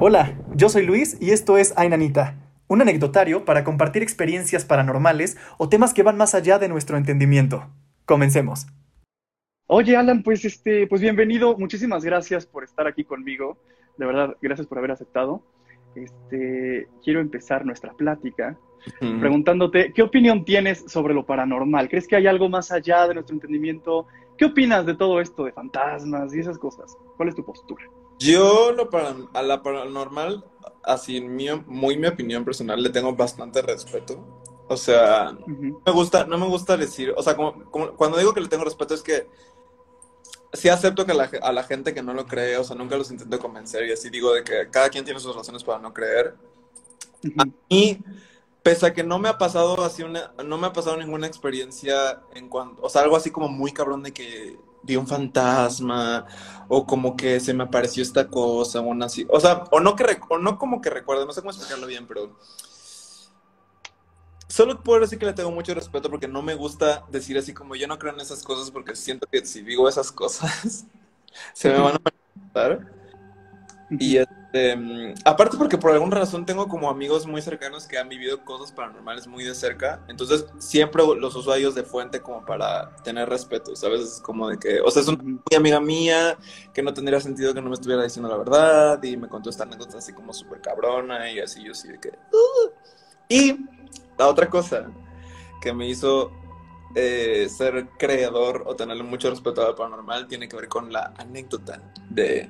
Hola, yo soy Luis y esto es Ainanita, un anecdotario para compartir experiencias paranormales o temas que van más allá de nuestro entendimiento. Comencemos. Oye, Alan, pues este, pues bienvenido. Muchísimas gracias por estar aquí conmigo. De verdad, gracias por haber aceptado. Este, quiero empezar nuestra plática preguntándote, ¿qué opinión tienes sobre lo paranormal? ¿Crees que hay algo más allá de nuestro entendimiento? ¿Qué opinas de todo esto, de fantasmas y esas cosas? ¿Cuál es tu postura? Yo lo para, a la paranormal, así en mi, muy mi opinión personal, le tengo bastante respeto. O sea, me gusta, no me gusta decir, o sea, como, cuando digo que le tengo respeto es que sí acepto que a la gente que no lo cree, o sea, nunca los intento convencer y así digo de que cada quien tiene sus razones para no creer. Y pese a que no me ha pasado así una, no me ha pasado ninguna experiencia en cuanto, o sea, algo así como muy cabrón de que vi un fantasma o como que se me apareció esta cosa o así, o sea, o no que o no como que recuerdo, no sé cómo explicarlo bien, pero solo puedo decir que le tengo mucho respeto porque no me gusta decir así como yo no creo en esas cosas porque siento que si digo esas cosas se me van a molestar. Y este, aparte porque por alguna razón tengo como amigos muy cercanos que han vivido cosas paranormales muy de cerca, entonces siempre los usuarios de fuente como para tener respeto, ¿sabes? Es como de que, o sea, es una muy amiga mía que no tendría sentido que no me estuviera diciendo la verdad y me contó esta anécdota así como súper cabrona y así yo así de que... Y la otra cosa que me hizo eh, ser creador o tenerle mucho respeto a lo paranormal tiene que ver con la anécdota de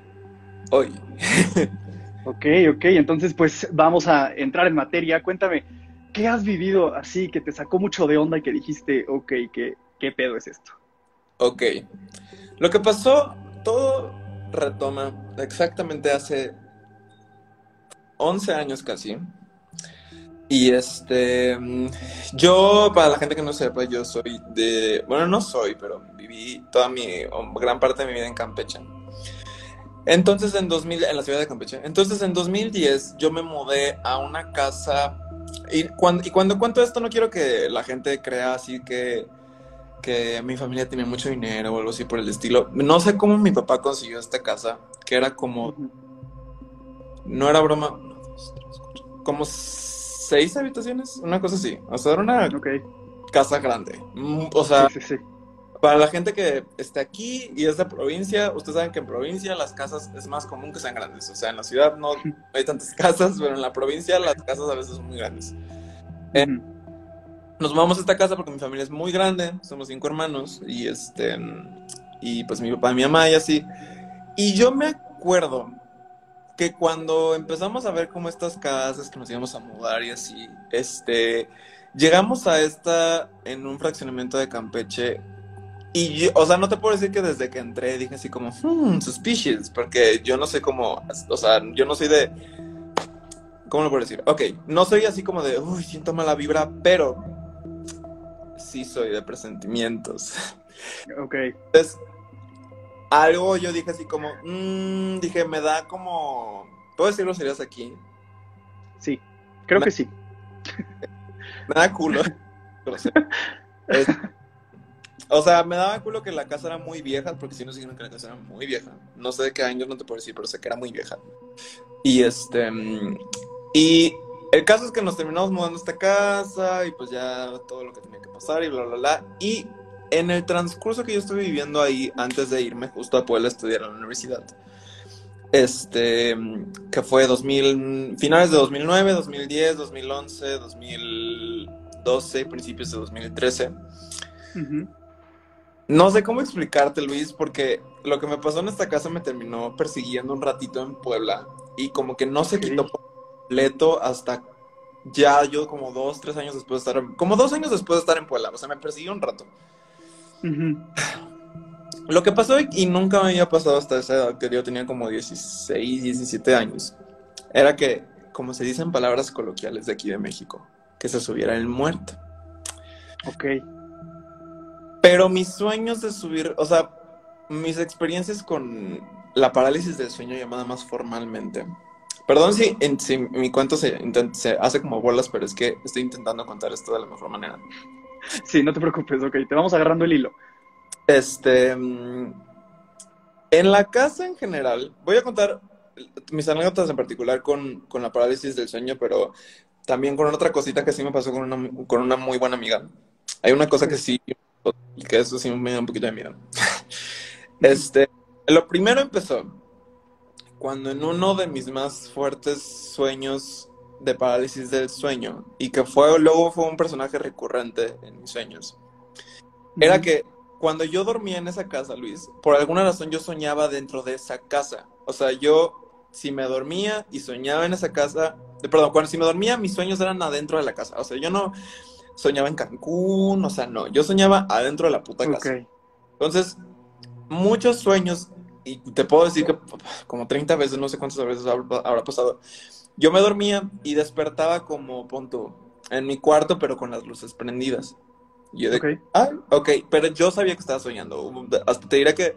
hoy. ok, ok, entonces pues vamos a entrar en materia. Cuéntame, ¿qué has vivido así que te sacó mucho de onda y que dijiste, ok, ¿qué, qué pedo es esto? Ok, lo que pasó, todo retoma exactamente hace 11 años casi. Y este, yo, para la gente que no sepa, yo soy de, bueno, no soy, pero viví toda mi, gran parte de mi vida en Campeche. Entonces en 2000, en la ciudad de Campeche. Entonces en 2010 yo me mudé a una casa y cuando, y cuando cuento esto no quiero que la gente crea así que, que mi familia tiene mucho dinero o algo así por el estilo. No sé cómo mi papá consiguió esta casa, que era como... No era broma. Como seis habitaciones, una cosa así. O sea, era una casa grande. Mm, o sea, sí, sí, sí. Para la gente que esté aquí y es de provincia, ustedes saben que en provincia las casas es más común que sean grandes. O sea, en la ciudad no hay tantas casas, pero en la provincia las casas a veces son muy grandes. Eh, nos vamos a esta casa porque mi familia es muy grande, somos cinco hermanos y este y pues mi papá y mi mamá y así. Y yo me acuerdo que cuando empezamos a ver como estas casas que nos íbamos a mudar y así, este llegamos a esta en un fraccionamiento de Campeche y, o sea, no te puedo decir que desde que entré dije así como, hmm, suspicious, porque yo no sé cómo, o sea, yo no soy de, ¿cómo lo puedo decir? Ok, no soy así como de, uy, siento mala vibra, pero sí soy de presentimientos. Ok. Entonces, algo yo dije así como, mmm, dije, me da como, ¿puedo decirlo serías aquí? Sí, creo que sí. Me da culo. O sea, me daba culo que la casa era muy vieja, porque si no dijeron que la casa era muy vieja. No sé de qué años, no te puedo decir, pero sé que era muy vieja. Y este. Y el caso es que nos terminamos mudando esta casa y pues ya todo lo que tenía que pasar y bla, bla, bla. Y en el transcurso que yo estuve viviendo ahí antes de irme justo a Puebla a estudiar a la universidad, este, que fue 2000, finales de 2009, 2010, 2011, 2012, principios de 2013. No sé cómo explicarte, Luis, porque lo que me pasó en esta casa me terminó persiguiendo un ratito en Puebla y como que no se quitó completo hasta ya yo como dos, tres años después de estar, como dos años después de estar en Puebla, o sea, me persiguió un rato. Lo que pasó y nunca me había pasado hasta esa edad, que yo tenía como 16, 17 años, era que, como se dicen palabras coloquiales de aquí de México, que se subiera el muerto. Ok. Pero mis sueños de subir, o sea, mis experiencias con la parálisis del sueño llamada más formalmente. Perdón si, en, mi cuento se, se, hace como bolas, pero es que estoy intentando contar esto de la mejor manera. Sí, no te preocupes, ok, te vamos agarrando el hilo. Este, mm, en la casa en general, voy a contar mis anécdotas en particular con, con la parálisis del sueño, pero también con otra cosita que sí me pasó con una, con una muy buena amiga. Hay una cosa que sí, que eso sí me da un poquito de miedo. Este, lo primero empezó cuando en uno de mis más fuertes sueños de parálisis del sueño, y que fue, luego fue un personaje recurrente en mis sueños, era que cuando yo dormía en esa casa, Luis, por alguna razón yo soñaba dentro de esa casa. O sea, yo si me dormía y soñaba en esa casa, perdón, cuando si me dormía, mis sueños eran adentro de la casa. O sea, yo no soñaba en Cancún, o sea, no, yo soñaba adentro de la puta casa. Entonces, muchos sueños, y te puedo decir que como 30 veces, no sé cuántas veces habrá pasado, yo me dormía y despertaba como, punto, en mi cuarto, pero con las luces prendidas. Y yo de, ah, ok, pero yo sabía que estaba soñando. Hasta te diré que,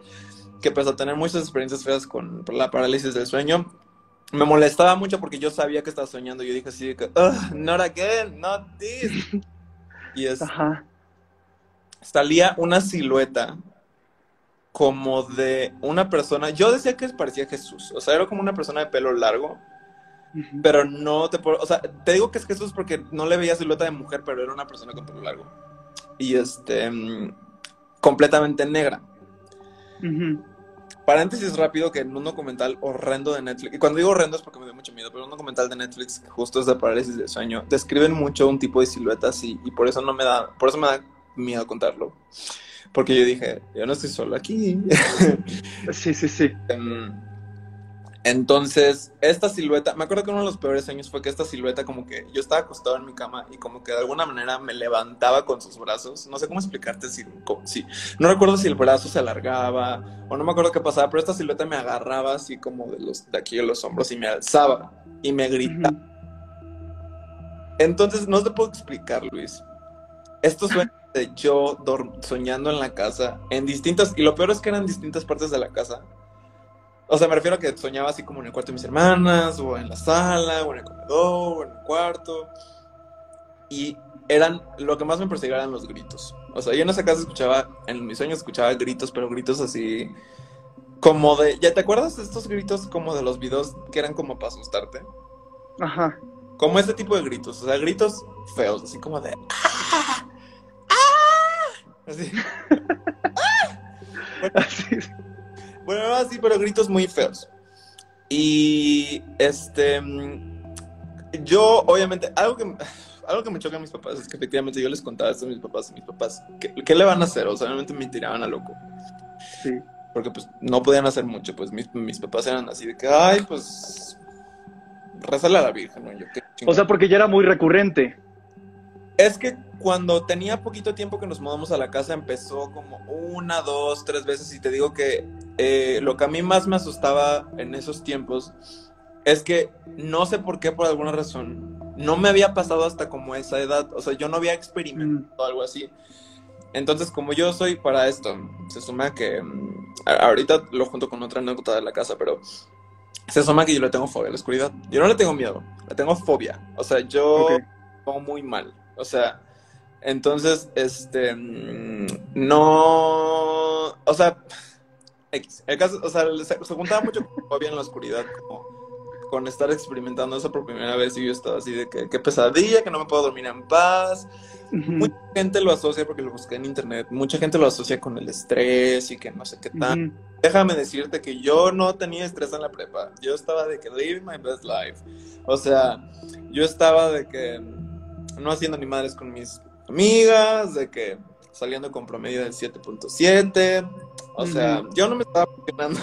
que pese a tener muchas experiencias feas con la parálisis del sueño, me molestaba mucho porque yo sabía que estaba soñando. Yo dije así, que, not again, not this. y es, salía una silueta como de una persona. Yo decía que parecía Jesús. O sea, era como una persona de pelo largo. Pero no te puedo. O sea, te digo que es Jesús porque no le veía silueta de mujer, pero era una persona con pelo largo. Y este. Mm, completamente negra. Paréntesis rápido que en un documental horrendo de Netflix, y cuando digo horrendo es porque me dio mucho miedo, pero un documental de Netflix que justo es de parálisis del sueño, describen mucho un tipo de siluetas y, y, por eso no me da, por eso me da miedo contarlo. Porque yo dije, yo no estoy solo aquí. sí, sí, sí. Em, entonces, esta silueta, me acuerdo que uno de los peores sueños fue que esta silueta como que yo estaba acostado en mi cama y como que de alguna manera me levantaba con sus brazos. No sé cómo explicarte si, si no recuerdo si el brazo se alargaba o no me acuerdo qué pasaba, pero esta silueta me agarraba así como de los de aquí de los hombros y me alzaba y me gritaba. Entonces, no te puedo explicar, Luis. Estos sueños de yo soñando en la casa, en distintas, y lo peor es que eran distintas partes de la casa o sea, me refiero a que soñaba así como en el cuarto de mis hermanas, o en la sala, o en el comedor, o en el cuarto. Y eran, lo que más me perseguía eran los gritos. O sea, yo en esa casa escuchaba, en mis sueños escuchaba gritos, pero gritos así, como de, ¿ya te acuerdas de estos gritos como de los videos que eran como para asustarte? Ajá. Como ese tipo de gritos, o sea, gritos feos, así como de, ¡ah! ¡ah! Así. ¡ah! así. Bueno, así, pero gritos muy feos. Y este. Yo, obviamente, algo que, algo que me choca a mis papás es que efectivamente yo les contaba esto a mis papás y mis papás, ¿qué, le van a hacer? O sea, realmente me tiraban a loco. Sí. Porque pues no podían hacer mucho, pues mis, mis papás eran así de que, ay, pues, rezale a la Virgen, ¿no? Yo, o sea, porque ya era muy recurrente. Es que cuando tenía poquito tiempo que nos mudamos a la casa, empezó como una, dos, tres veces. Y te digo que eh, lo que a mí más me asustaba en esos tiempos es que no sé por qué, por alguna razón, no me había pasado hasta como esa edad. O sea, yo no había experimentado algo así. Entonces, como yo soy para esto, se suma que mm, ahorita lo junto con otra anécdota de la casa, pero se suma que yo le tengo fobia a la oscuridad. Yo no le tengo miedo, le tengo fobia. O sea, yo pongo muy mal. O sea, entonces, este, no, o sea, X. El caso, o sea, se, juntaba mucho con en la oscuridad, como con estar experimentando eso por primera vez y yo estaba así de que qué pesadilla, que no me puedo dormir en paz. Mucha gente lo asocia porque lo busqué en internet, mucha gente lo asocia con el estrés y que no sé qué tal. Déjame decirte que yo no tenía estrés en la prepa, yo estaba de que living my best life. O sea, yo estaba de que no haciendo ni madres con mis amigas, de que saliendo con promedio del 7.7. O sea, yo no me estaba presionando.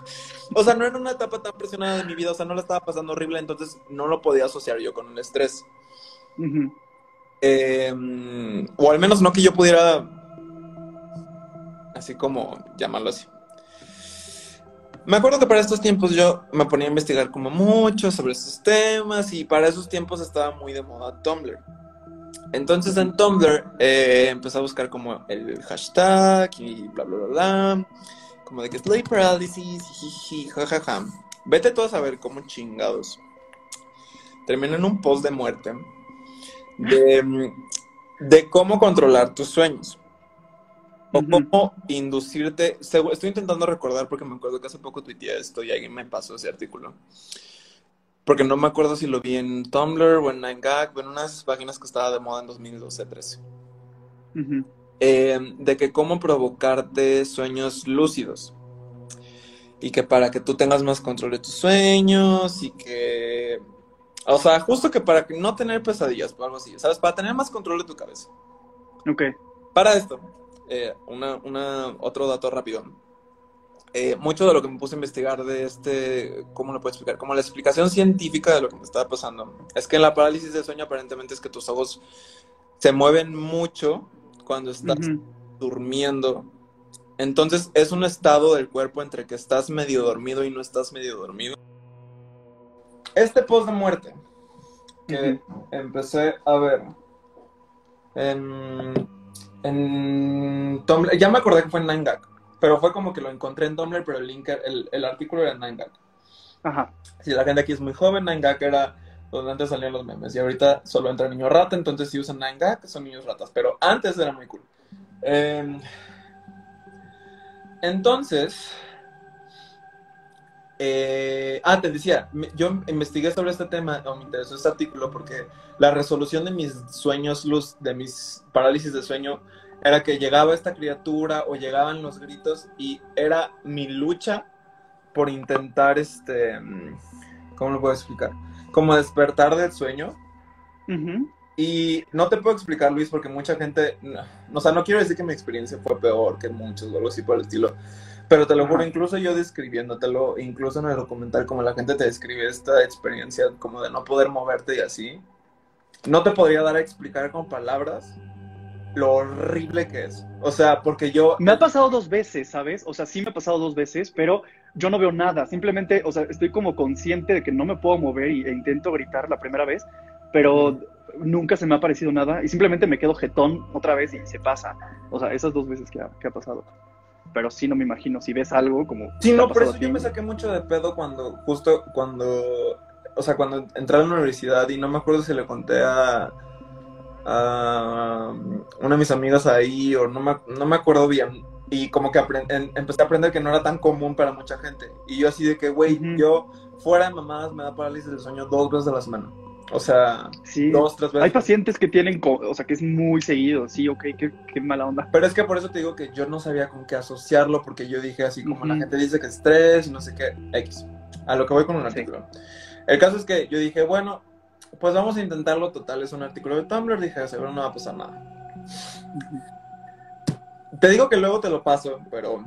o sea, no era una etapa tan presionada de mi vida, o sea, no la estaba pasando horrible, entonces no lo podía asociar yo con el estrés. Em, o al menos no que yo pudiera, así como llamarlo así. Me acuerdo que para estos tiempos yo me ponía a investigar como mucho sobre estos temas y para esos tiempos estaba muy de moda Tumblr. Entonces en Tumblr eh, empecé a buscar como el hashtag y bla, bla, bla, bla. Como de que sleep paralysis, jiji, jajaja. Vete tú a saber cómo chingados. Terminé en un post de muerte de, de cómo controlar tus sueños. O cómo inducirte. Estoy intentando recordar porque me acuerdo que hace poco tuiteé esto y alguien me pasó ese artículo. Porque no me acuerdo si lo vi en Tumblr o en 9gag, o en una esas páginas que estaba de moda en 2012-13. Eh, de que cómo provocarte sueños lúcidos. Y que para que tú tengas más control de tus sueños y que... O sea, justo que para no tener pesadillas o algo así, ¿sabes? Para tener más control de tu cabeza. Ok. Para esto, eh, una, otro dato rápido. Eh, mucho de lo que me puse a investigar de este, ¿cómo lo puedo explicar? Como la explicación científica de lo que me estaba pasando, es que en la parálisis del sueño aparentemente es que tus ojos se mueven mucho cuando estás durmiendo. Entonces es un estado del cuerpo entre que estás medio dormido y no estás medio dormido. Este post de muerte que empecé a ver en, en Tumblr, ya me acordé que fue en 9gag, pero fue como que lo encontré en Tumblr, pero el link, el, el artículo era en 9gag. Ajá. Si la gente aquí es muy joven, 9gag era donde antes salían los memes. Y ahorita solo entra niño rata, entonces si usan 9gag son niños ratas. Pero antes era muy cool. Em, entonces, eh, ah, te decía, yo investigué sobre este tema, o me interesó este artículo, porque la resolución de mis sueños, luz, de mis parálisis de sueño, era que llegaba esta criatura o llegaban los gritos y era mi lucha por intentar, este, ¿cómo lo puedo explicar? como despertar del sueño. Y no te puedo explicar, Luis, porque mucha gente, o sea, no quiero decir que mi experiencia fue peor que muchos o algo así por el estilo, pero te lo juro, incluso yo describiéndotelo, incluso en el documental, como la gente te describe esta experiencia como de no poder moverte y así, no te podría dar a explicar con palabras lo horrible que es. O sea, porque yo... Me ha pasado dos veces, ¿sabes? O sea, sí me ha pasado dos veces, pero yo no veo nada. Simplemente, o sea, estoy como consciente de que no me puedo mover y, e intento gritar la primera vez, pero nunca se me ha parecido nada y simplemente me quedo jetón otra vez y se pasa. O sea, esas dos veces que ha, que ha pasado. Pero sí no me imagino si ves algo como... Sí, no, por eso yo me saqué mucho de pedo cuando, justo cuando, o sea, cuando entré a la universidad y no me acuerdo si le conté a a una de mis amigas ahí, o no me, no me acuerdo bien. Y como que empecé a aprender que no era tan común para mucha gente. Y yo así de que, güey, yo fuera de mamadas me da parálisis del sueño dos veces a la semana. O sea, dos, tres veces. Hay pacientes que tienen, o sea, que es muy seguido, sí, ok, qué, mala onda. Pero es que por eso te digo que yo no sabía con qué asociarlo, porque yo dije así como la gente dice que estrés y no sé qué, X. A lo que voy con un artículo. El caso es que yo dije, bueno, pues vamos a intentarlo. Total, es un artículo de Tumblr. Dije, seguro no va a pasar nada. Te digo que luego te lo paso, pero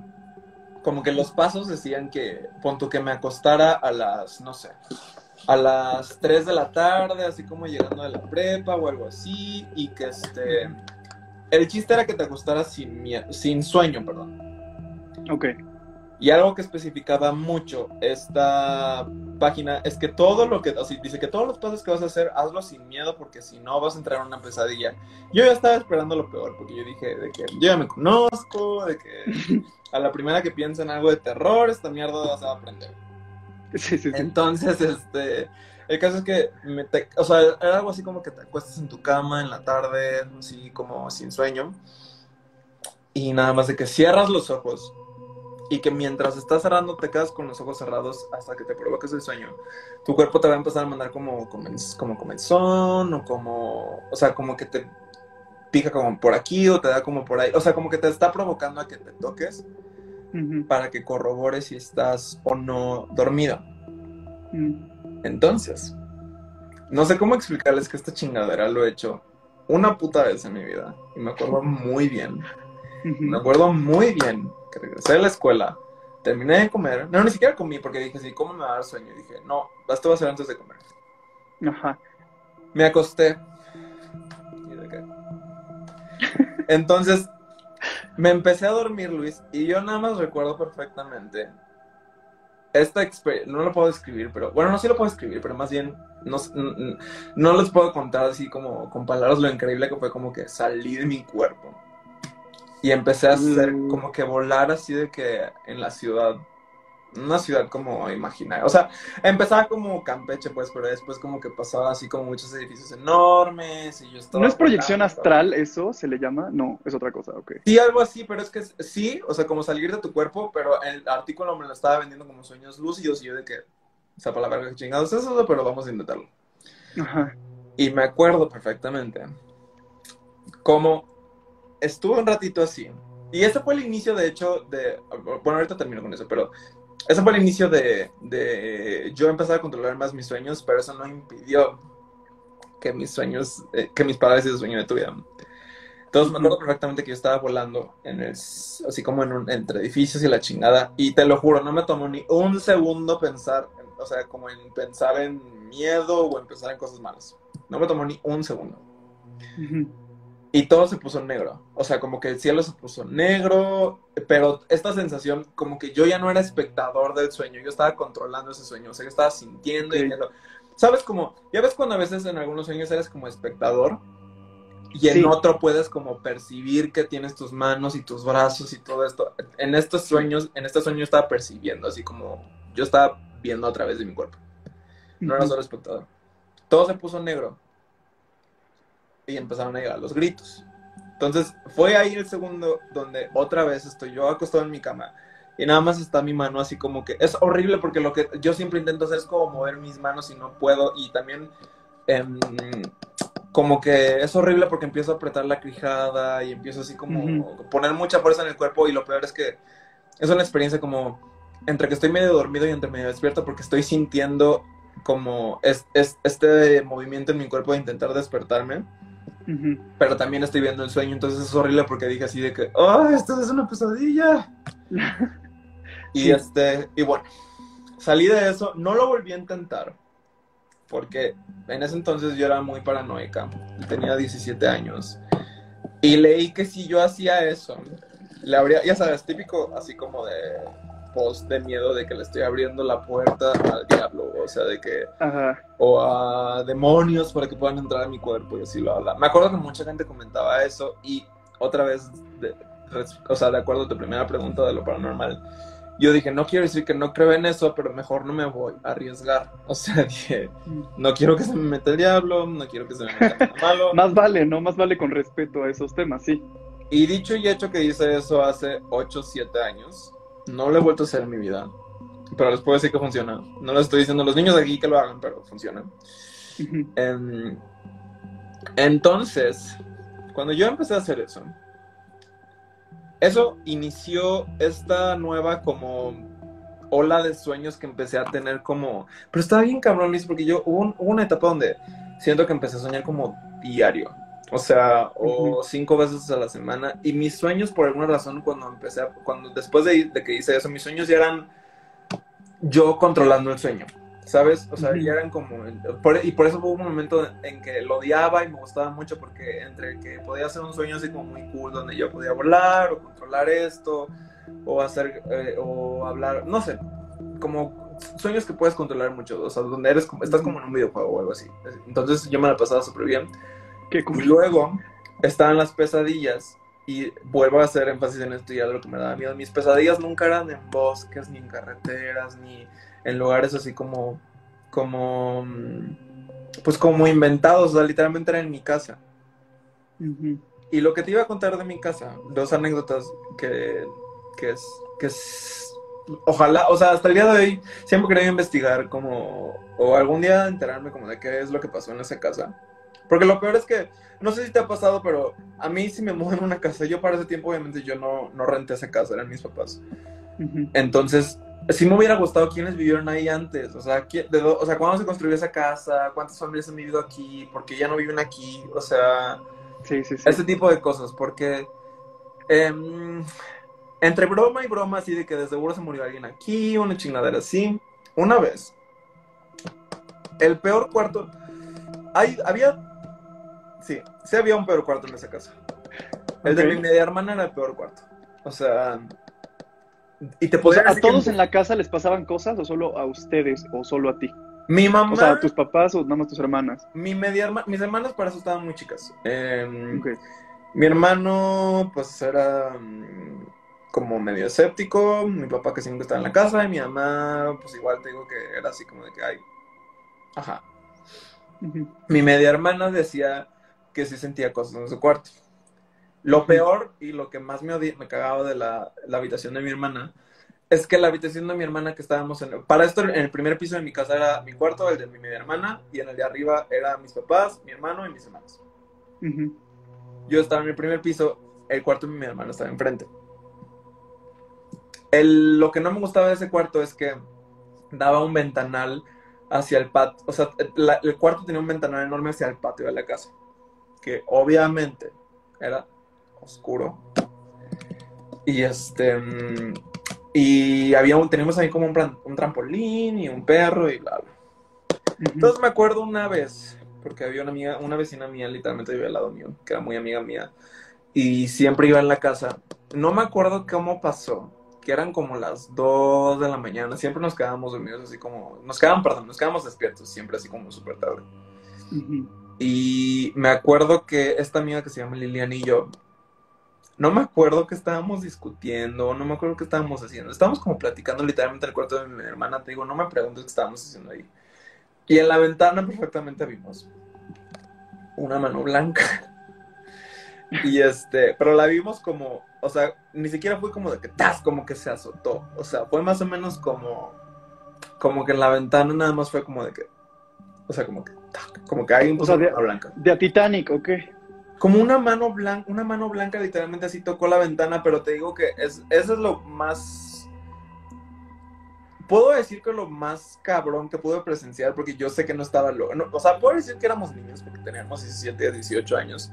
como que los pasos decían que, punto que me acostara a las, no sé, a las 3 de la tarde, así como llegando de la prepa o algo así, y que este, el chiste era que te acostaras sin, sin sueño, perdón. Ok. Y algo que especificaba mucho esta página es que todo lo que, o sea, dice que todos los pasos que vas a hacer, hazlo sin miedo porque si no vas a entrar en una pesadilla. Yo ya estaba esperando lo peor porque yo dije de que yo ya me conozco, de que a la primera que piensa en algo de terror, esta mierda se va a aprender. Sí, sí, sí. Entonces, este, el caso es que, me o sea, era algo así como que te acuestas en tu cama en la tarde, así como sin sueño, y nada más de que cierras los ojos y que mientras estás cerrando te quedas con los ojos cerrados hasta que te provoques el sueño, tu cuerpo te va a empezar a mandar como, como comenzón o como, o sea, como que te pica como por aquí o te da como por ahí, o sea, como que te está provocando a que te toques para que corrobores si estás o no dormido. Mm. Entonces, no sé cómo explicarles que esta chingadera lo he hecho una puta vez en mi vida y me acuerdo muy bien. Me acuerdo muy bien regresé de la escuela, terminé de comer, no, ni siquiera comí porque dije, sí, ¿cómo me va a dar sueño? Y dije, no, esto va a ser antes de comer. Ajá. Me acosté. Entonces, me empecé a dormir, Luis, y yo nada más recuerdo perfectamente esta experiencia, no lo puedo describir, pero bueno, no sí lo puedo escribir, pero más bien no, no les puedo contar así como con palabras lo increíble que fue como que salí de mi cuerpo. Y empecé a hacer mm. como que volar así de que en la ciudad. una ciudad como imaginaria. O sea, empezaba como Campeche, pues, pero después como que pasaba así como muchos edificios enormes y yo estaba... ¿No es proyección astral eso se le llama? No, es otra cosa, ok. Sí, algo así, pero es que sí, o sea, como salir de tu cuerpo, pero el artículo me lo estaba vendiendo como sueños lúcidos y yo de que, o sea, para la verga chingados es eso, pero vamos a intentarlo. Ajá. Y me acuerdo perfectamente como estuve un ratito así. Y ese fue el inicio, de hecho, de... Bueno, ahorita termino con eso, pero ese fue el inicio de, de yo empezar a controlar más mis sueños, pero eso no impidió que mis sueños, eh, que mis parálisis de sueño detuvieran. Entonces me acuerdo perfectamente que yo estaba volando en el, así como en un, entre edificios y la chingada, y te lo juro, no me tomó ni un segundo pensar, o sea, como en pensar en miedo o en pensar en cosas malas. No me tomó ni un segundo. Y todo se puso negro. O sea, como que el cielo se puso negro, pero esta sensación, como que yo ya no era espectador del sueño, yo estaba controlando ese sueño, o sea, yo estaba sintiendo y viendo. ¿Sabes como, ya ves cuando a veces en algunos sueños eres como espectador y en otro puedes como percibir que tienes tus manos y tus brazos y todo esto? En estos sueños, en este sueño yo estaba percibiendo, así como yo estaba viendo a través de mi cuerpo. No era solo espectador. Todo se puso negro y empezaron a llegar los gritos. Entonces fue ahí el segundo donde otra vez estoy yo acostado en mi cama y nada más está mi mano así como que es horrible porque lo que yo siempre intento hacer es como mover mis manos y no puedo y también em, como que es horrible porque empiezo a apretar la crijada y empiezo así como poner mucha fuerza en el cuerpo y lo peor es que es una experiencia como entre que estoy medio dormido y entre medio despierto porque estoy sintiendo como es, es, este movimiento en mi cuerpo de intentar despertarme pero también estoy viendo el sueño, entonces es horrible porque dije así de que, ¡oh, esto es una pesadilla! y este, y bueno, salí de eso, no lo volví a intentar, porque en ese entonces yo era muy paranoica, tenía 17 años, y leí que si yo hacía eso, le habría, ya sabes, típico así como de post de miedo de que le estoy abriendo la puerta al diablo, o sea, de que... O a demonios para que puedan entrar a mi cuerpo y así lo habla. Me acuerdo que mucha gente comentaba eso y otra vez, o sea, de acuerdo a tu primera pregunta de lo paranormal, yo dije, no quiero decir que no creo en eso, pero mejor no me voy a arriesgar. O sea, dije, no quiero que se me meta el diablo, no quiero que se me meta el malo. Más vale, ¿no? Más vale con respeto a esos temas, sí. Y dicho y hecho que hice eso hace 8 o 7 años, no lo he vuelto a hacer en mi vida. Pero les puedo decir que funciona. No lo estoy diciendo a los niños de aquí que lo hagan, pero funciona. Em, entonces, cuando yo empecé a hacer eso, eso inició esta nueva como ola de sueños que empecé a tener como... Pero estaba bien cabrón, Luis, porque yo hubo una etapa donde siento que empecé a soñar como diario. O sea, o cinco veces a la semana. Y mis sueños, por alguna razón, cuando empecé, cuando después de, que hice eso, mis sueños ya eran yo controlando el sueño. ¿Sabes? O sea, ya eran como... y por eso hubo un momento en que lo odiaba y me gustaba mucho porque entre que podía hacer un sueño así como muy cool donde yo podía volar o controlar esto o hacer eh, o hablar, no sé, como sueños que puedes controlar mucho, o sea, donde eres estás como en un videojuego o algo así. Entonces yo me la pasaba súper bien. Y luego estaban las pesadillas y vuelvo a hacer énfasis en esto ya de lo que me daba miedo. Mis pesadillas nunca eran en bosques, ni en carreteras, ni en lugares así como, como, pues como inventados, o sea, literalmente era en mi casa. Y lo que te iba a contar de mi casa, dos anécdotas que, que es, que es, ojalá, o sea, hasta el día de hoy siempre quería investigar como, o algún día enterarme como de qué es lo que pasó en esa casa. Porque lo peor es que, no sé si te ha pasado, pero a mí si me mueven una casa, yo para ese tiempo obviamente yo no, no renté esa casa, eran mis papás. Entonces, si me hubiera gustado quiénes vivieron ahí antes, o sea, de, o sea, cuándo se construyó esa casa, cuántas familias han vivido aquí, por qué ya no viven aquí, o sea, sí, sí, sí. ese tipo de cosas, porque em, entre broma y broma, así de que de seguro se murió alguien aquí, una chingadera así, una vez, el peor cuarto, hay, había Sí, sí había un peor cuarto en esa casa. El de mi media hermana era el peor cuarto. O sea, y te podía ¿A todos en la casa les pasaban cosas o solo a ustedes o solo a ti? Mi mamá. O sea, a tus papás o nada más tus hermanas. Mi media mis hermanas para eso estaban muy chicas. Em, mi hermano, pues era mm, como medio escéptico, mi papá que siempre estaba en la casa y mi mamá, pues igual te digo que era así como de que, ay, ajá. Mi media hermana decía que sí sentía cosas en su cuarto. Lo peor y lo que más me, me cagaba de la, habitación de mi hermana es que la habitación de mi hermana que estábamos en... Para esto, en el primer piso de mi casa era mi cuarto, el de mi media hermana, y en el de arriba eran mis papás, mi hermano y mis hermanos. Yo estaba en el primer piso, el cuarto de mi hermano estaba enfrente. El, lo que no me gustaba de ese cuarto es que daba un ventanal hacia el patio, o sea, el cuarto tenía un ventanal enorme hacia el patio de la casa, que obviamente era oscuro. Y este, y había un, teníamos ahí como un, un trampolín y un perro y bla, bla. Entonces me acuerdo una vez, porque había una amiga, una vecina mía literalmente vivía al lado mío, que era muy amiga mía, y siempre iba en la casa. No me acuerdo cómo pasó, que eran como las 2 de la mañana, siempre nos quedábamos dormidos así como, nos quedaban, perdón, nos quedábamos despiertos, siempre así como súper tarde. Y me acuerdo que esta amiga que se llama Lilian y yo, no me acuerdo que estábamos discutiendo, no me acuerdo qué estábamos haciendo, estábamos como platicando literalmente en el cuarto de mi hermana, te digo, no me preguntes qué estábamos haciendo ahí. Y en la ventana perfectamente vimos una mano blanca. Y este, pero la vimos como, o sea, ni siquiera fue como de que tas, como que se azotó. O sea, fue más o menos como, como que en la ventana nada más fue como de que, o sea, como que, como que hay un o de, blanca. ¿De a Titanic o qué? Como una mano blanca, una mano blanca literalmente así tocó la ventana, pero te digo que es, eso es lo más puedo decir que lo más cabrón que pude presenciar, porque yo sé que no estaba lo, o sea, puedo decir que éramos niños porque teníamos 17, 18 años,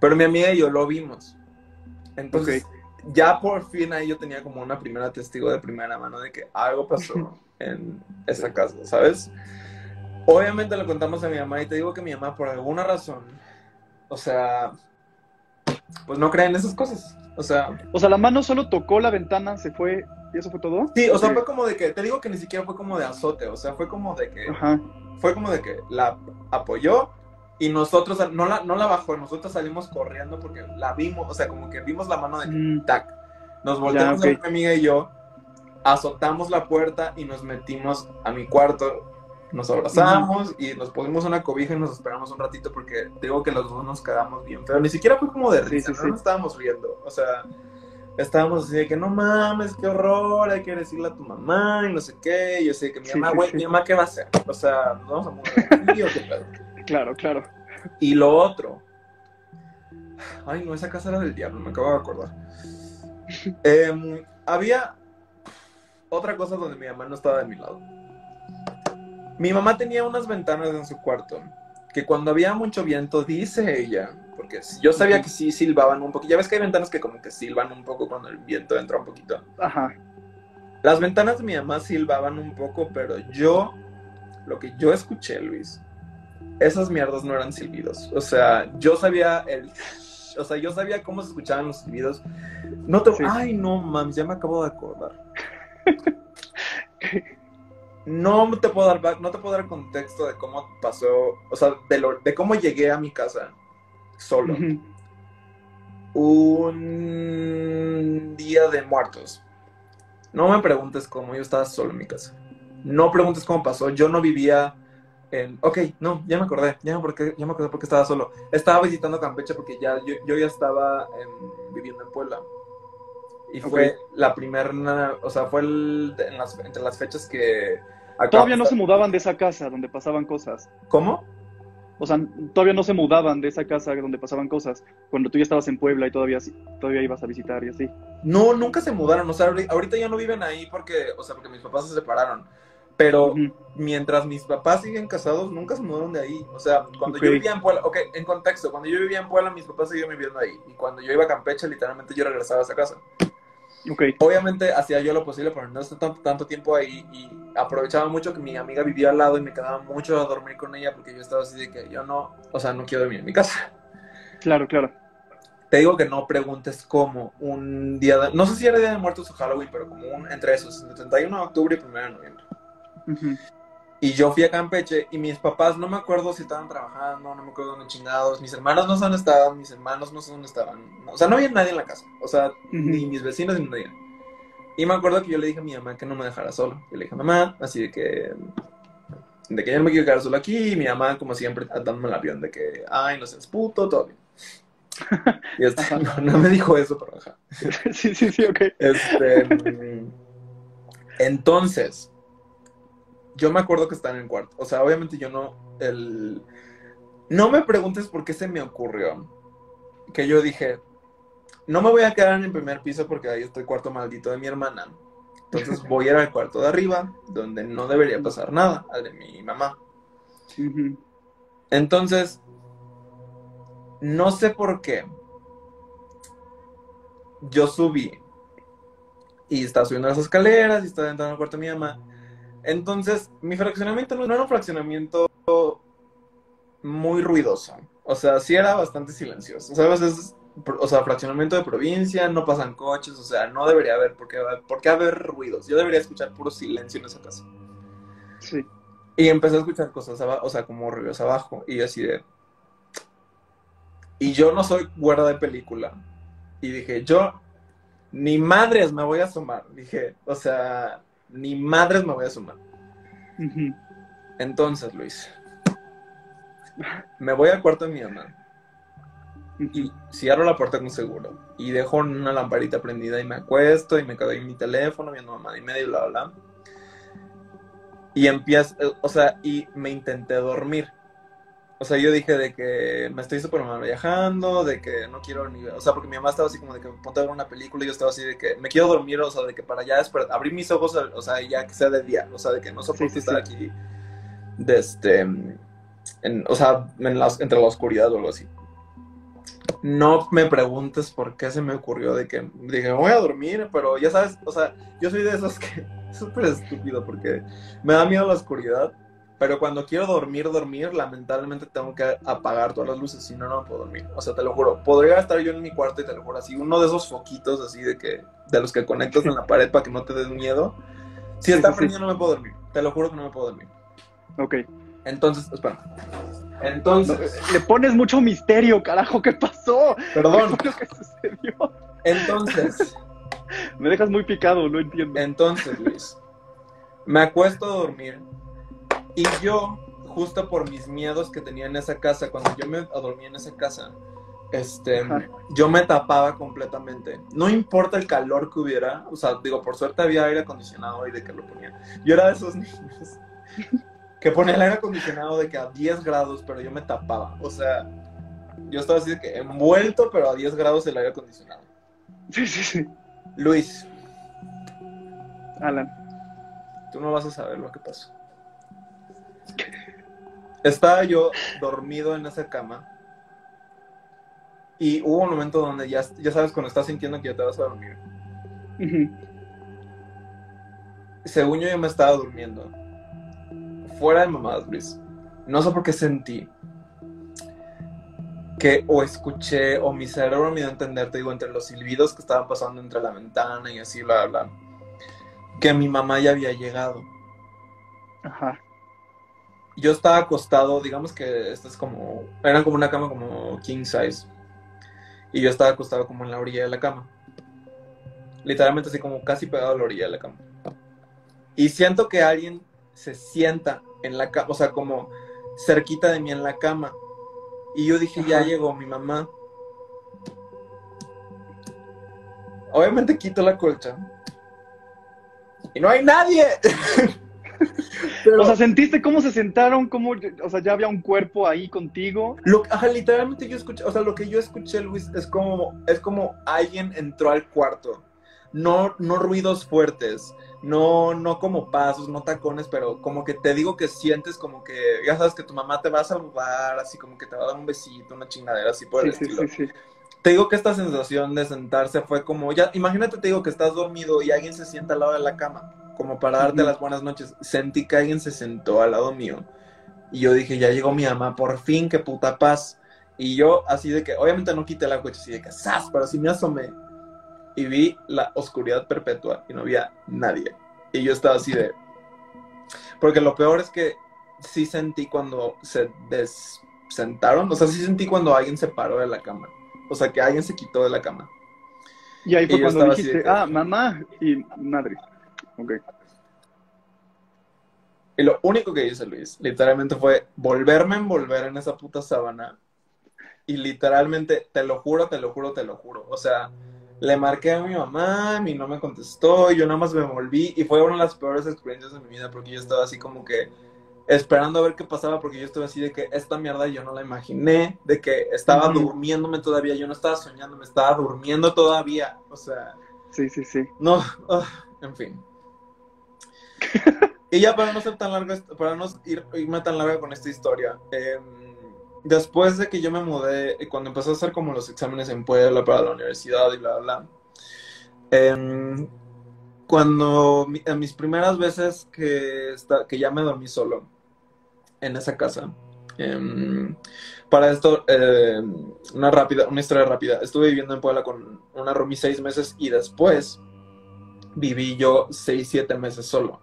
pero mi amiga y yo lo vimos. Entonces, ya por fin ahí yo tenía como una primera testigo de primera mano de que algo pasó en esa casa, ¿sabes? Obviamente lo contamos a mi mamá y te digo que mi mamá por alguna razón, o sea, pues no cree en esas cosas. O sea, o sea, la mano solo tocó la ventana, se fue ¿Y eso fue todo? Sí, o sea, fue como de que, te digo que ni siquiera fue como de azote, o sea, fue como de que, fue como de que la apoyó y nosotros, no la, no la bajó, nosotros salimos corriendo porque la vimos, o sea, como que vimos la mano de que, mm. tac, nos volteamos a mi amiga y yo, azotamos la puerta y nos metimos a mi cuarto, nos abrazamos y nos pusimos una cobija y nos esperamos un ratito porque digo que los dos nos quedamos bien, pero ni siquiera fue como de risa, no estábamos riendo, o sea estábamos así de que no mames, qué horror, hay que decirle a tu mamá y no sé qué. Y yo sé que mi mamá, güey, mi mamá, ¿qué va a hacer? O sea, nos vamos a morir qué pedo. Claro, claro. Y lo otro. Ay, no, esa casa era del diablo, me acabo de acordar. Em, había otra cosa donde mi mamá no estaba de mi lado. Mi mamá tenía unas ventanas en su cuarto que cuando había mucho viento, dice ella, porque yo sabía que sí silbaban un poco. Ya ves que hay ventanas que como que silban un poco cuando el viento entra un poquito. Ajá. Las ventanas de mi mamá silbaban un poco, pero yo, lo que yo escuché, Luis, esas mierdas no eran silbidos. O sea, yo sabía el... O sea, yo sabía cómo se escuchaban los silbidos. No te... Ay, no, mames, ya me acabo de acordar. no te puedo dar no te puedo dar contexto de cómo pasó, o sea, de, de cómo llegué a mi casa solo. Un día de muertos. No me preguntes cómo, yo estaba solo en mi casa. No preguntes cómo pasó, yo no vivía en... Ok, no, ya me acordé, ya me, porque, ya me acordé porque estaba solo. Estaba visitando Campeche porque ya, yo, ya estaba viviendo en Puebla. Y fue la primera, o sea, fue entre las fechas que... Todavía no se mudaban de esa casa donde pasaban cosas. ¿Cómo? o sea, todavía no se mudaban de esa casa donde pasaban cosas, cuando tú ya estabas en Puebla y todavía, todavía ibas a visitar y así. No, nunca se mudaron, o sea, ahorita ya no viven ahí porque, o sea, porque mis papás se separaron. Pero mientras mis papás siguen casados, nunca se mudaron de ahí. O sea, cuando yo vivía en Puebla, ok, en contexto, cuando yo vivía en Puebla, mis papás seguían viviendo ahí. Y cuando yo iba a Campeche, literalmente yo regresaba a esa casa. Obviamente hacía yo lo posible para no estar tanto, tiempo ahí y aprovechaba mucho que mi amiga vivía al lado y me quedaba mucho a dormir con ella porque yo estaba así de que yo no, o sea, no quiero dormir en mi casa. Claro, claro. Te digo que no preguntes cómo un día, de, no sé si era Día de Muertos o Halloween, pero como un, entre esos, el 31 de octubre y 1 de noviembre. Y yo fui a Campeche y mis papás, no me acuerdo si estaban trabajando, no me acuerdo dónde chingados. Mis hermanos no sé dónde estaban, mis hermanos no sé dónde estaban. O sea, no había nadie en la casa. O sea, ni mis vecinos ni nadie. Y me acuerdo que yo le dije a mi mamá que no me dejara solo. Yo le dije, mamá, así de que. De que yo no me quiero quedar solo aquí. Y mi mamá, como siempre, dándome el avión de que, ay, no seas puto, todo bien. Y este, no, me dijo eso, pero ajá. Sí, sí, sí, ok. Este, entonces, yo me acuerdo que estaba en el cuarto. O sea, obviamente yo no. El... No me preguntes por qué se me ocurrió. Que yo dije, no me voy a quedar en el primer piso porque ahí está el cuarto maldito de mi hermana. Entonces voy a ir al cuarto de arriba, donde no debería pasar nada, al de mi mamá. Entonces, no sé por qué. Yo subí y estaba subiendo las escaleras y estaba entrando al cuarto de mi mamá. Entonces, mi fraccionamiento no era un fraccionamiento muy ruidoso. O sea, sí era bastante silencioso. ¿Sabes? Es, o sea, fraccionamiento de provincia, no pasan coches, o sea, no debería haber, ¿por qué, por qué haber ruidos? Yo debería escuchar puro silencio en esa casa. Sí. Y empecé a escuchar cosas abajo, o sea, como ruidos abajo, y así de... Y yo no soy guarda de película. Y dije, yo, ni madres me voy a sumar. Dije, o sea, ni madres me voy a sumar. Entonces, Luis, me voy al cuarto de mi mamá y cierro la puerta con seguro y dejo una lamparita prendida y me acuesto y me quedo en mi teléfono viendo mamá y medio y bla, bla, bla. Y empiezo, o sea, y me intenté dormir. O sea, yo dije de que me estoy súper mal viajando, de que no quiero ni... O sea, porque mi mamá estaba así como de que ponte a ver una película y yo estaba así de que me quiero dormir, o sea, de que para ya después abrir mis ojos, o sea, ya que sea de día, o sea, de que no soporto estar aquí, de este, en, o sea, en entre la oscuridad o algo así. No me preguntes por qué se me ocurrió de que dije, voy a dormir, pero ya sabes, o sea, yo soy de esos que es súper estúpido porque me da miedo la oscuridad pero cuando quiero dormir, dormir, lamentablemente tengo que apagar todas las luces, si no, no puedo dormir. O sea, te lo juro, podría estar yo en mi cuarto y te lo juro, así, uno de esos foquitos así de que, de los que conectas en la pared para que no te des miedo. Si está prendido no me puedo dormir, te lo juro que no me puedo dormir. Ok. Entonces, espera. Entonces. le pones mucho misterio, carajo, ¿qué pasó? Perdón. ¿Qué fue lo que sucedió? Entonces. me dejas muy picado, no entiendo. Entonces, Luis. Me acuesto a dormir y yo, justo por mis miedos que tenía en esa casa, cuando yo me dormía en esa casa, este, yo me tapaba completamente. No importa el calor que hubiera, o sea, digo, por suerte había aire acondicionado y de que lo ponía. Yo era de esos niños que ponía el aire acondicionado de que a 10 grados, pero yo me tapaba. O sea, yo estaba así de que envuelto, pero a 10 grados el aire acondicionado. Sí, sí, sí. Luis. Alan. Tú no vas a saber lo que pasó. Estaba yo dormido en esa cama. Y hubo un momento donde ya, ya sabes cuando estás sintiendo que ya te vas a dormir. Según yo, yo me estaba durmiendo. Fuera de mamadas, Luis. No sé por qué sentí que o escuché o mi cerebro me dio a entender, te digo, entre los silbidos que estaban pasando entre la ventana y así, bla, bla, bla, que mi mamá ya había llegado. Ajá yo estaba acostado, digamos que esta es como, era como una cama como king size. Y yo estaba acostado como en la orilla de la cama. Literalmente así como casi pegado a la orilla de la cama. Y siento que alguien se sienta en la cama, o sea, como cerquita de mí en la cama. Y yo dije, ya llegó mi mamá. Obviamente quito la colcha. Y no hay nadie. O sea, ¿sentiste cómo se sentaron? ¿Cómo, o sea, ya había un cuerpo ahí contigo? Lo, ajá, literalmente yo escuché, o sea, lo que yo escuché, Luis, es como, es como alguien entró al cuarto. No, no ruidos fuertes, no, no como pasos, no tacones, pero como que te digo que sientes como que, ya sabes que tu mamá te va a saludar, así como que te va a dar un besito, una chingadera, así por el estilo. Sí, sí. Te digo que esta sensación de sentarse fue como, ya, imagínate, te digo que estás dormido y alguien se sienta al lado de la cama como para darte las buenas noches, sentí que alguien se sentó al lado mío. Y yo dije, ya llegó mi mamá, por fin, qué puta paz. Y yo así de que, obviamente no quité la coche, así de que, ¡zas! Pero sí me asomé. Y vi la oscuridad perpetua y no había nadie. Y yo estaba así de, Porque lo peor es que sí sentí cuando se sentaron, o sea, sí sentí cuando alguien se paró de la cama. O sea, que alguien se quitó de la cama. Y ahí fue cuando dijiste, ah, mamá y madre. Ok. Y lo único que hice, Luis, literalmente fue volverme a envolver en esa puta sábana. Y literalmente, te lo juro, te lo juro, te lo juro. O sea, le marqué a mi mamá, y no me contestó, y yo nada más me volví. Y fue una de las peores experiencias de mi vida porque yo estaba así como que esperando a ver qué pasaba porque yo estuve así de que esta mierda yo no la imaginé, de que estaba durmiéndome todavía, yo no estaba soñando, me estaba durmiendo todavía, o sea... Sí, sí, sí. No, ah, en fin. y ya para no ser tan largo, para no ir, irme tan larga con esta historia, em, después de que yo me mudé, cuando empecé a hacer como los exámenes en Puebla para la universidad y bla, bla, bla, em, cuando en mis primeras veces que, que ya me dormí solo, en esa casa. Em, para esto, una rápida, una historia rápida. Estuve viviendo en Puebla con una roomie seis meses y después viví yo seis, siete meses solo.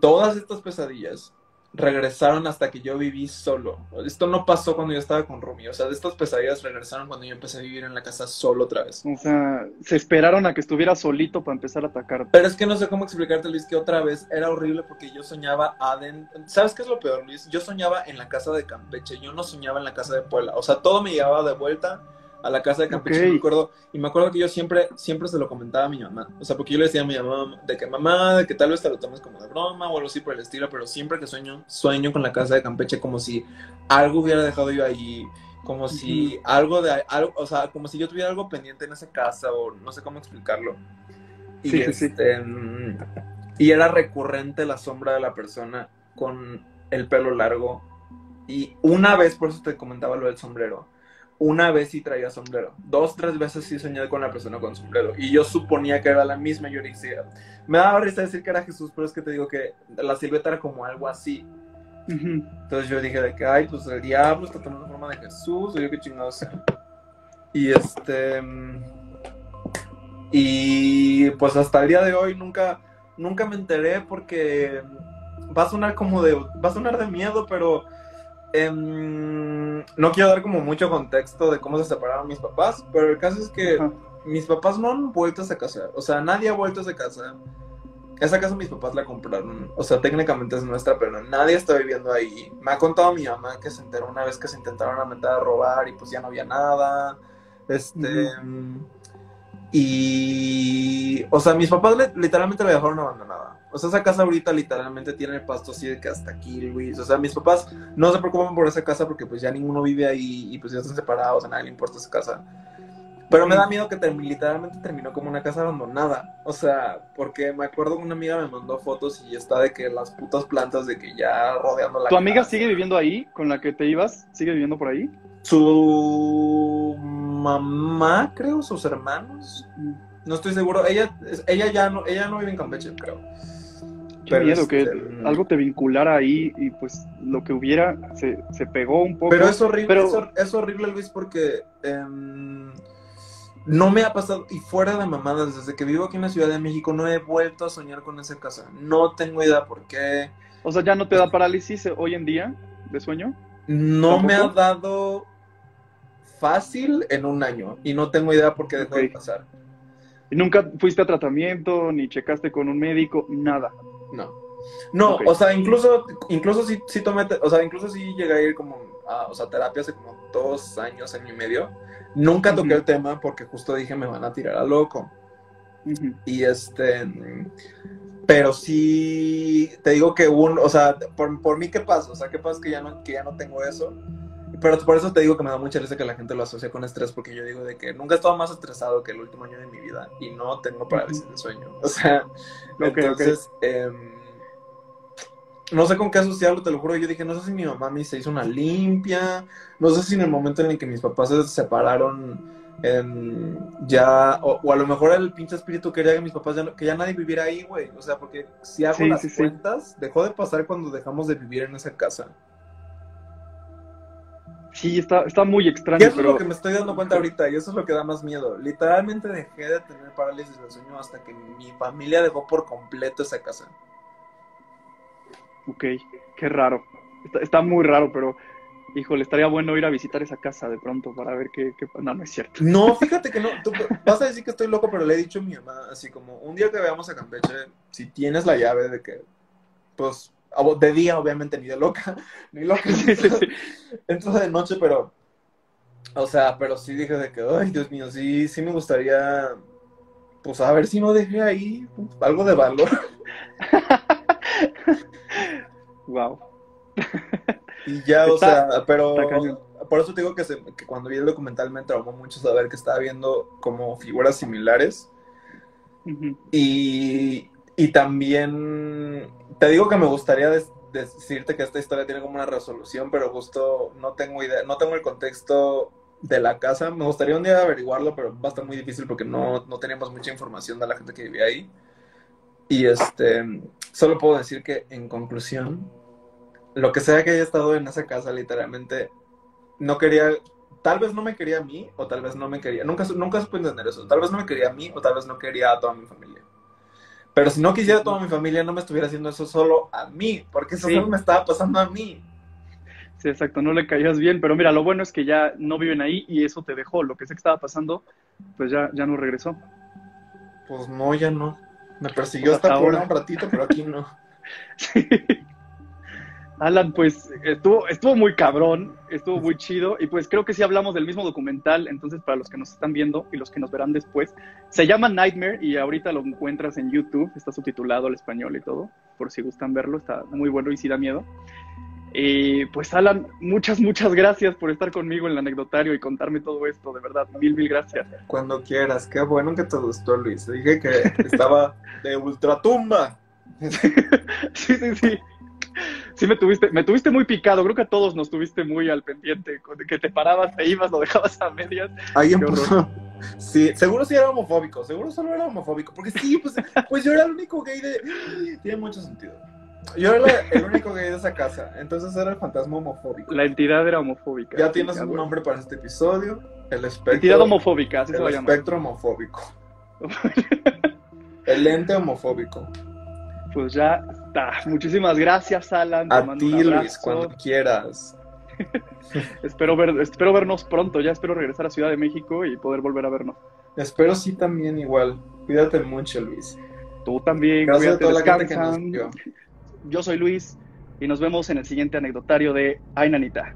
Todas estas pesadillas regresaron hasta que yo viví solo. Esto no pasó cuando yo estaba con Rumi. O sea, de estas pesadillas regresaron cuando yo empecé a vivir en la casa solo otra vez. O sea, se esperaron a que estuviera solito para empezar a atacar. Pero es que no sé cómo explicarte, Luis, que otra vez era horrible porque yo soñaba adentro. ¿Sabes qué es lo peor, Luis? Yo soñaba en la casa de Campeche. Yo no soñaba en la casa de Puebla. O sea, todo me llevaba de vuelta a la casa de Campeche, me acuerdo, y me acuerdo que yo siempre, siempre se lo comentaba a mi mamá, o sea, porque yo le decía a mi mamá de que mamá, de que tal vez te lo tomes como de broma o algo así por el estilo, pero siempre que sueño, sueño con la casa de Campeche como si algo hubiera dejado yo ahí, como si algo de, algo, o sea, como si yo tuviera algo pendiente en esa casa o no sé cómo explicarlo. Y, sí, este, y era recurrente la sombra de la persona con el pelo largo. Y una vez, por eso te comentaba lo del sombrero, una vez sí traía sombrero. Dos, tres veces sí soñé con la persona con sombrero. Y yo suponía que era la misma. Yo me daba risa decir que era Jesús, pero es que te digo que la silueta era como algo así. Entonces yo dije de que, ay, pues el diablo está tomando forma de Jesús, o yo qué chingados Y este... Y pues hasta el día de hoy nunca, nunca me enteré porque va a sonar como de, va a sonar de miedo, pero Em, no quiero dar como mucho contexto de cómo se separaron mis papás, pero el caso es que mis papás no han vuelto a esa casa. O sea, nadie ha vuelto a esa casa. Esa casa mis papás la compraron. O sea, técnicamente es nuestra, pero nadie está viviendo ahí. Me ha contado mi mamá que se enteró una vez que se intentaron meter a robar y pues ya no había nada. Este. Y. O sea, mis papás literalmente la dejaron abandonada. O sea, esa casa ahorita literalmente tiene el pasto así de que hasta aquí, Luis. O sea, mis papás no se preocupan por esa casa porque pues ya ninguno vive ahí y pues ya están separados, a nadie le importa esa casa. Pero me da miedo que literalmente terminó como una casa abandonada. O sea, porque me acuerdo que una amiga me mandó fotos y está de que las putas plantas de que ya rodeando la ¿Tu amiga sigue viviendo ahí con la que te ibas? ¿Sigue viviendo por ahí? Su mamá, creo, sus hermanos. No estoy seguro. Ella, ella ya no, ella no vive en Campeche, creo. Qué miedo que algo te vinculara ahí y pues lo que hubiera se, se pegó un poco. Pero es horrible, es, horrible Luis, porque em, no me ha pasado, y fuera de mamadas, desde que vivo aquí en la Ciudad de México no he vuelto a soñar con esa casa. No tengo idea por qué. O sea, ¿ya no te da parálisis hoy en día de sueño? No me ha dado fácil en un año y no tengo idea por qué dejó de pasar. ¿Y nunca fuiste a tratamiento, ni checaste con un médico, nada? No. No, o sea, incluso, incluso sí, sí tomé, o sea, incluso sí llegué a ir como a, o sea, terapia hace como dos años, año y medio. Nunca toqué el tema porque justo dije me van a tirar a loco. Y este, pero sí, te digo que un, o sea, por, por mí, ¿qué pasa? O sea, ¿qué pasa que ya no, que ya no tengo eso? Pero por eso te digo que me da mucha risa que la gente lo asocia con estrés, porque yo digo de que nunca he estado más estresado que el último año de mi vida y no tengo parálisis de sueño. O sea, entonces, em, no sé con qué asociarlo, te lo juro. Yo dije, no sé si mi mamá me se hizo una limpia, no sé si en el momento en el que mis papás se separaron, em, ya, o, a lo mejor el pinche espíritu quería que mis papás ya, que ya nadie viviera ahí, güey. O sea, porque si hago las cuentas, dejó de pasar cuando dejamos de vivir en esa casa. Sí, está, está muy extraño. Y eso es lo que me estoy dando cuenta ahorita, y eso es lo que da más miedo. Literalmente dejé de tener parálisis del sueño hasta que mi familia dejó por completo esa casa. Ok, qué raro. Está, está muy raro, pero híjole, estaría bueno ir a visitar esa casa de pronto para ver qué, qué... No, no es cierto. No, fíjate que no. Tú vas a decir que estoy loco, pero le he dicho a mi mamá, así como, un día que veamos a Campeche, si tienes la llave de que, pues, de día, obviamente, ni de loca, ni loca. Sí, sí, sí. Entro de noche, pero, o sea, pero sí dije de que, ay, Dios mío, sí, sí me gustaría, pues, a ver si no dejé ahí algo de valor. wow. Y ya, o sea, pero por eso te digo que, cuando vi el documental me traumó mucho saber que estaba viendo como figuras similares. y, también te digo que me gustaría decirte que esta historia tiene como una resolución, pero justo no tengo idea, no tengo el contexto de la casa. Me gustaría un día averiguarlo, pero va a estar muy difícil porque no, no teníamos mucha información de la gente que vivía ahí. Y este, solo puedo decir que en conclusión, lo que sea que haya estado en esa casa, literalmente, no quería, tal vez no me quería a mí, o tal vez no me quería, nunca, nunca supe entender eso, tal vez no me quería a mí, o tal vez no quería a toda mi familia. Pero si no quisiera toda mi familia, no me estuviera haciendo eso solo a mí, porque eso solo me estaba pasando a mí. Sí, exacto, no le caías bien, pero mira, lo bueno es que ya no viven ahí y eso te dejó, lo que sé que estaba pasando, pues ya, ya no regresó. Pues no, ya no. Me persiguió pues hasta, por un ratito, pero aquí no. sí. Alan, pues estuvo, estuvo muy cabrón, estuvo muy chido y pues creo que sí hablamos del mismo documental, entonces para los que nos están viendo y los que nos verán después, se llama Nightmare y ahorita lo encuentras en YouTube, está subtitulado al español y todo, por si gustan verlo, está muy bueno y sí da miedo. Y pues Alan, muchas, muchas gracias por estar conmigo en el anecdotario y contarme todo esto, de verdad, mil, mil gracias. Cuando quieras, qué bueno que te gustó Luis, dije que estaba de ultratumba. sí, sí, sí sí me tuviste, me tuviste muy picado, creo que a todos nos tuviste muy al pendiente, que te parabas, te ibas, lo dejabas a medias. Ahí empezó. Sí, seguro sí era homofóbico, seguro solo era homofóbico, porque sí, pues, pues yo era el único gay de... Tiene mucho sentido. Yo era el único gay de esa casa, entonces era el fantasma homofóbico. La entidad era homofóbica. Ya tienes un nombre para este episodio, el espectro... Entidad homofóbica, así se va a llamar. El espectro homofóbico. el ente homofóbico. Pues ya Muchísimas gracias, Alan. A ti, Luis, cuando quieras. espero, ver, espero vernos pronto. Ya espero regresar a Ciudad de México y poder volver a vernos. Espero sí también igual. Cuídate mucho, Luis. Tú también. Gracias a toda la gente que nos Yo soy Luis y nos vemos en el siguiente anecdotario de Ay, Nanita.